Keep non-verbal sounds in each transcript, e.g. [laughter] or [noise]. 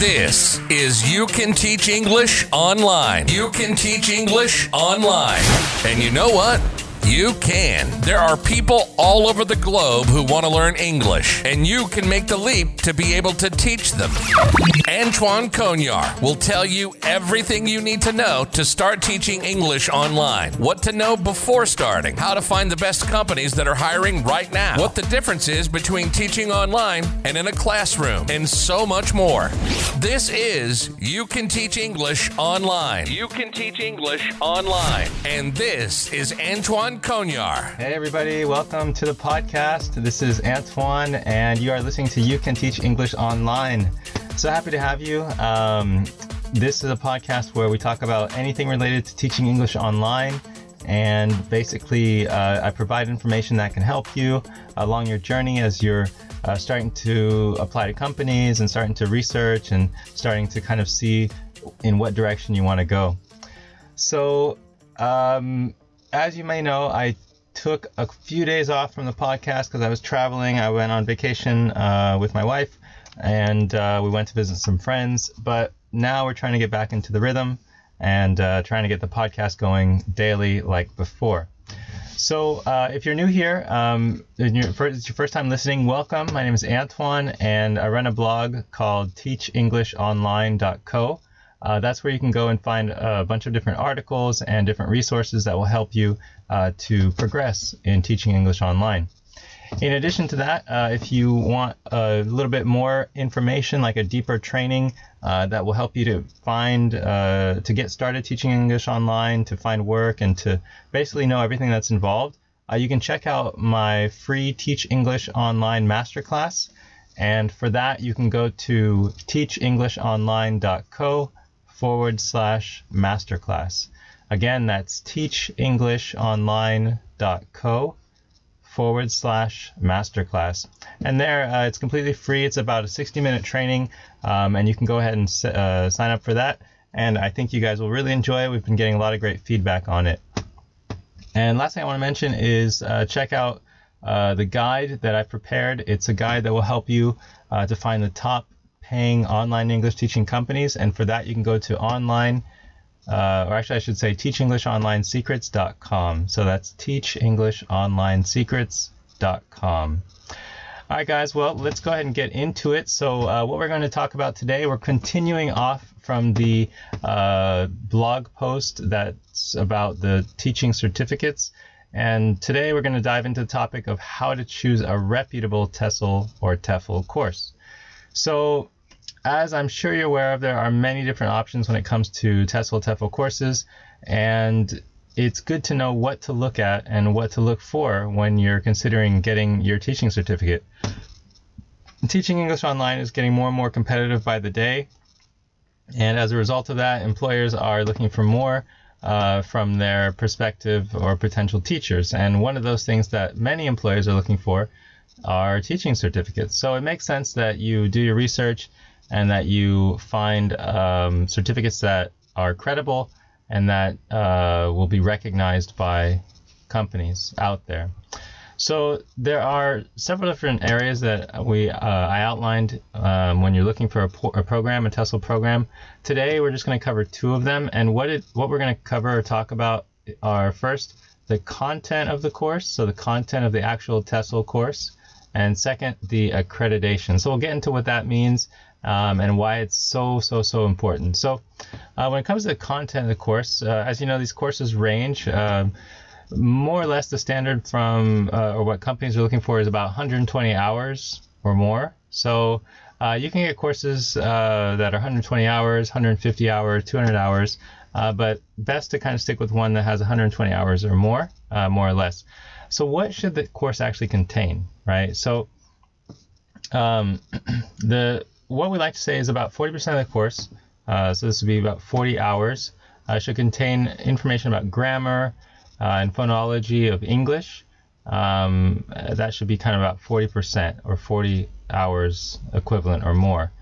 This is You Can Teach English Online. You Can Teach English Online. And you know what? You can. There are people all over the globe who want to learn English, and you can make the leap to be able to teach them. Antoine Conyar will tell you everything you need to know to start teaching English online. What to know before starting, how to find the best companies that are hiring right now, what the difference is between teaching online and in a classroom, and so much more. This is You Can Teach English Online. You Can Teach English Online. And this is Antoine Conyar. Hey, everybody, welcome to the podcast. This is Antoine, and you are listening to You Can Teach English Online. So happy to have you. Um, this is a podcast where we talk about anything related to teaching English online. And basically, uh, I provide information that can help you along your journey as you're uh, starting to apply to companies and starting to research and starting to kind of see in what direction you want to go. So, um, as you may know, I took a few days off from the podcast because I was traveling. I went on vacation uh, with my wife and uh, we went to visit some friends. But now we're trying to get back into the rhythm and uh, trying to get the podcast going daily like before. So, uh, if you're new here, um, it's your first time listening, welcome. My name is Antoine, and I run a blog called TeachEnglishOnline.co. Uh, that's where you can go and find a bunch of different articles and different resources that will help you uh, to progress in teaching English online. In addition to that, uh, if you want a little bit more information, like a deeper training uh, that will help you to find, uh, to get started teaching English online, to find work, and to basically know everything that's involved, uh, you can check out my free Teach English Online Masterclass. And for that, you can go to teachenglishonline.co forward slash masterclass. Again, that's teachenglishonline.co forward slash masterclass. And there, uh, it's completely free. It's about a 60 minute training, um, and you can go ahead and uh, sign up for that. And I think you guys will really enjoy it. We've been getting a lot of great feedback on it. And last thing I want to mention is uh, check out uh, the guide that I prepared. It's a guide that will help you uh, to find the top paying online English teaching companies. And for that, you can go to online, uh, or actually, I should say teachenglishonlinesecrets.com. So that's teachenglishonlinesecrets.com. All right, guys, well, let's go ahead and get into it. So, uh, what we're going to talk about today, we're continuing off from the uh, blog post that's about the teaching certificates. And today we're going to dive into the topic of how to choose a reputable TESOL or TEFL course. So, as I'm sure you're aware of, there are many different options when it comes to TESOL TEFL courses, and it's good to know what to look at and what to look for when you're considering getting your teaching certificate. Teaching English online is getting more and more competitive by the day, and as a result of that, employers are looking for more uh, from their prospective or potential teachers. And one of those things that many employers are looking for are teaching certificates. So it makes sense that you do your research and that you find um, certificates that are credible and that uh, will be recognized by companies out there. So there are several different areas that we uh, I outlined um, when you're looking for a, po- a, program, a TESOL program. Today we're just going to cover two of them, and what it, what we're going to cover or talk about are first the content of the course, so the content of the actual TESOL course, and second the accreditation. So we'll get into what that means um, and why it's so, so, so important. So, uh, when it comes to the content of the course, uh, as you know, these courses range. Uh, more or less, the standard from uh, or what companies are looking for is about 120 hours or more. So, uh, you can get courses uh, that are 120 hours, 150 hours, 200 hours, but best to kind of stick with one that has 120 hours or more, more or less. So, what should the course actually contain, right? So, um, [clears throat] the what we like to say is about 40% of the course, uh, so this would be about 40 hours, uh, should contain information about grammar uh, and phonology of English. Um, that should be kind of about 40% or 40 hours equivalent or more.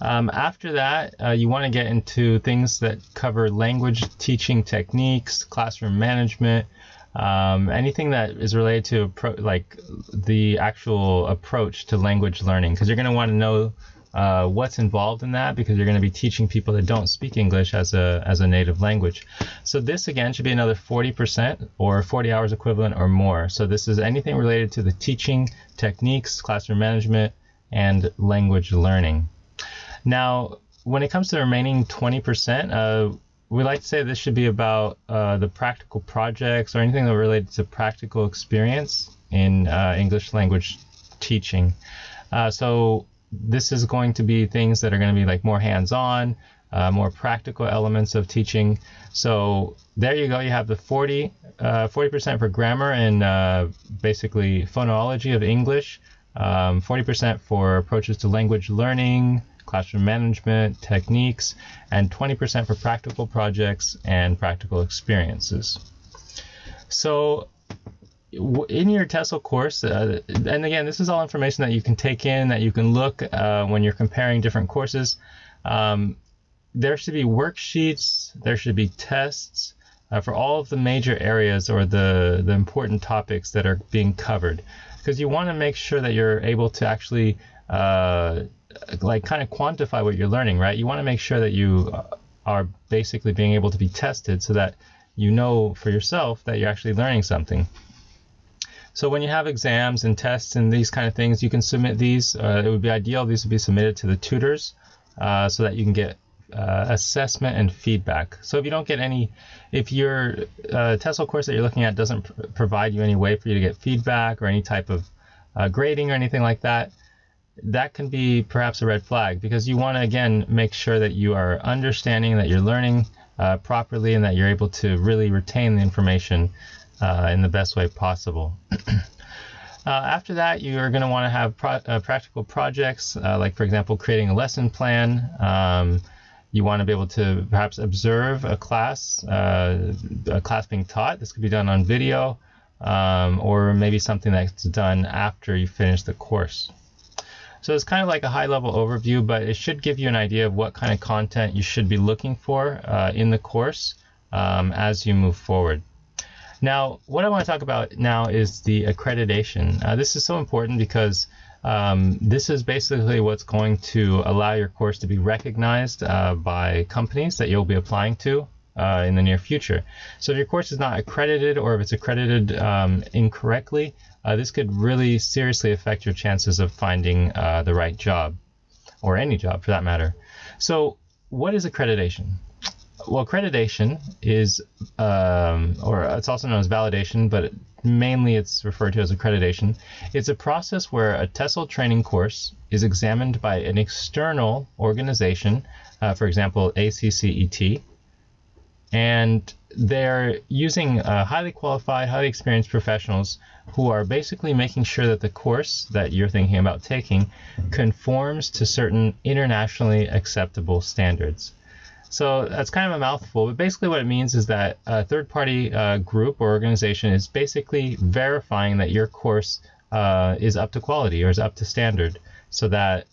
Um, after that, uh, you want to get into things that cover language teaching techniques, classroom management, um, anything that is related to like the actual approach to language learning, because you're going to want to know uh, what's involved in that because you're going to be teaching people that don't speak English as a as a native language. So this again should be another 40% or 40 hours equivalent or more. So this is anything related to the teaching techniques, classroom management, and language learning. Now, when it comes to the remaining 20%, uh, we like to say this should be about uh, the practical projects or anything that related to practical experience in uh, English language teaching. Uh, so this is going to be things that are going to be like more hands-on, uh, more practical elements of teaching. So there you go. You have the 40, uh, 40% for grammar and uh, basically phonology of English, um, 40% for approaches to language learning, classroom management, techniques, and 20% for practical projects and practical experiences. So in your TESOL course, uh, and again, this is all information that you can take in, that you can look uh, when you're comparing different courses. Um, there should be worksheets, there should be tests uh, for all of the major areas or the, the important topics that are being covered. Because you want to make sure that you're able to actually uh, like kind of quantify what you're learning, right? You want to make sure that you are basically being able to be tested so that you know for yourself that you're actually learning something. So when you have exams and tests and these kind of things, you can submit these. Uh, it would be ideal these would be submitted to the tutors uh, so that you can get uh, assessment and feedback. So if you don't get any, if your uh, TESOL course that you're looking at doesn't pr- provide you any way for you to get feedback or any type of uh, grading or anything like that, that can be perhaps a red flag because you want to again make sure that you are understanding that you're learning uh, properly and that you're able to really retain the information uh, in the best way possible. [clears throat] uh, after that, you're going to want to have pro- uh, practical projects, uh, like, for example, creating a lesson plan. Um, you want to be able to perhaps observe a class, uh, a class being taught. This could be done on video, um, or maybe something that's done after you finish the course. So it's kind of like a high level overview, but it should give you an idea of what kind of content you should be looking for uh, in the course um, as you move forward. Now, what I want to talk about now is the accreditation. Uh, this is so important because um, this is basically what's going to allow your course to be recognized uh, by companies that you'll be applying to uh, in the near future. So if your course is not accredited or if it's accredited um, incorrectly, uh, this could really seriously affect your chances of finding uh, the right job or any job for that matter. So what is accreditation? Well, accreditation is, um, or it's also known as validation, but mainly it's referred to as accreditation. It's a process where a TESOL training course is examined by an external organization, uh, for example, ACCET, and they're using uh, highly qualified, highly experienced professionals who are basically making sure that the course that you're thinking about taking conforms to certain internationally acceptable standards. So that's kind of a mouthful, but basically what it means is that a third party uh, group or organization is basically verifying that your course uh, is up to quality or is up to standard so that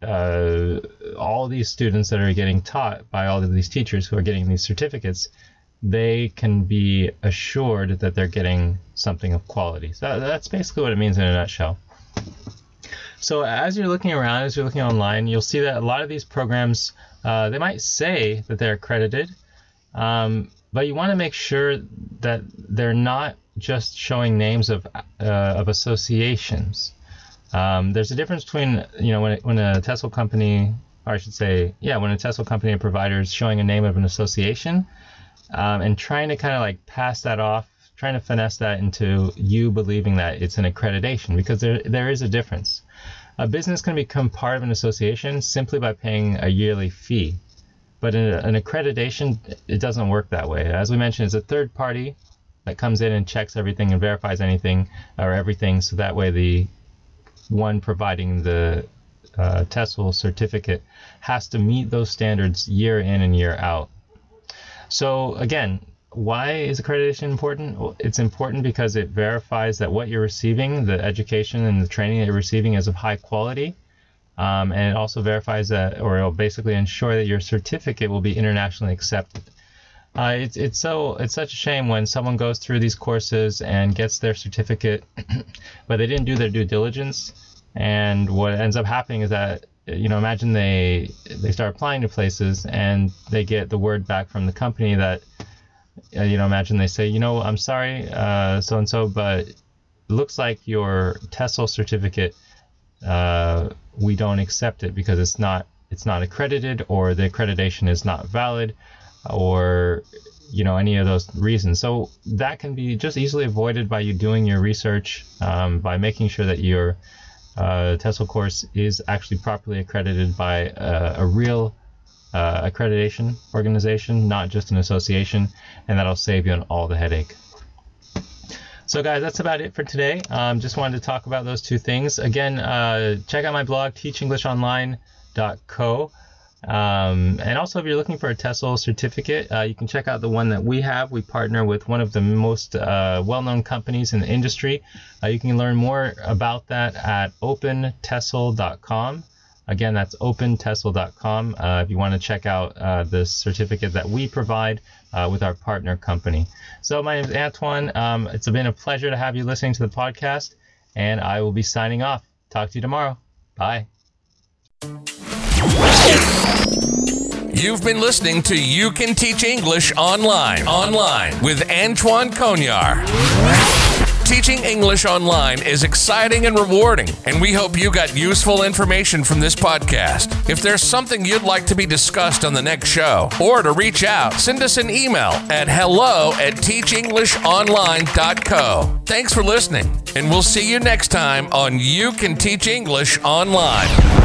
uh, all these students that are getting taught by all of these teachers who are getting these certificates, they can be assured that they're getting something of quality. So that's basically what it means in a nutshell. So as you're looking around, as you're looking online, you'll see that a lot of these programs, uh, they might say that they're accredited, um, but you want to make sure that they're not just showing names of uh, of associations. Um, there's a difference between you know when when a TESOL company, or I should say, yeah, when a TESOL company and provider is showing a name of an association, um, and trying to kind of like pass that off, trying to finesse that into you believing that it's an accreditation because there there is a difference. A business can become part of an association simply by paying a yearly fee. But in an accreditation, it doesn't work that way. As we mentioned, it's a third party that comes in and checks everything and verifies anything or everything, so that way the one providing the uh, TESOL certificate has to meet those standards year in and year out. So again, why is accreditation important? Well, it's important because it verifies that what you're receiving, the education and the training that you're receiving, is of high quality. Um, and it also verifies that, or it'll basically ensure that your certificate will be internationally accepted. Uh, it's it's so it's such a shame when someone goes through these courses and gets their certificate, [clears throat] but they didn't do their due diligence, and what ends up happening is that you know, imagine they they start applying to places and they get the word back from the company that, you know, imagine they say, you know, I'm sorry, so and so, but it looks like your TESOL certificate, uh, we don't accept it because it's not it's not accredited or the accreditation is not valid, or you know any of those reasons. So that can be just easily avoided by you doing your research, um, by making sure that your uh, TESOL course is actually properly accredited by a, a real uh, accreditation organization, not just an association, and that'll save you on all the headache. So, guys, that's about it for today. Um, just wanted to talk about those two things. Again, uh, check out my blog, teachenglishonline.co. Um, and also, if you're looking for a TESOL certificate, uh, you can check out the one that we have. We partner with one of the most uh, well known companies in the industry. Uh, you can learn more about that at opentesol.com. Again, that's opentesol.com uh, if you want to check out uh, the certificate that we provide uh, with our partner company. So, my name is Antoine. Um, it's been a pleasure to have you listening to the podcast, and I will be signing off. Talk to you tomorrow. Bye. You've been listening to You Can Teach English Online. Online with Antoine Conyar. Teaching English online is exciting and rewarding, and we hope you got useful information from this podcast. If there's something you'd like to be discussed on the next show, or to reach out, send us an email at hello at teachenglishonline.co. Thanks for listening, and we'll see you next time on You Can Teach English Online.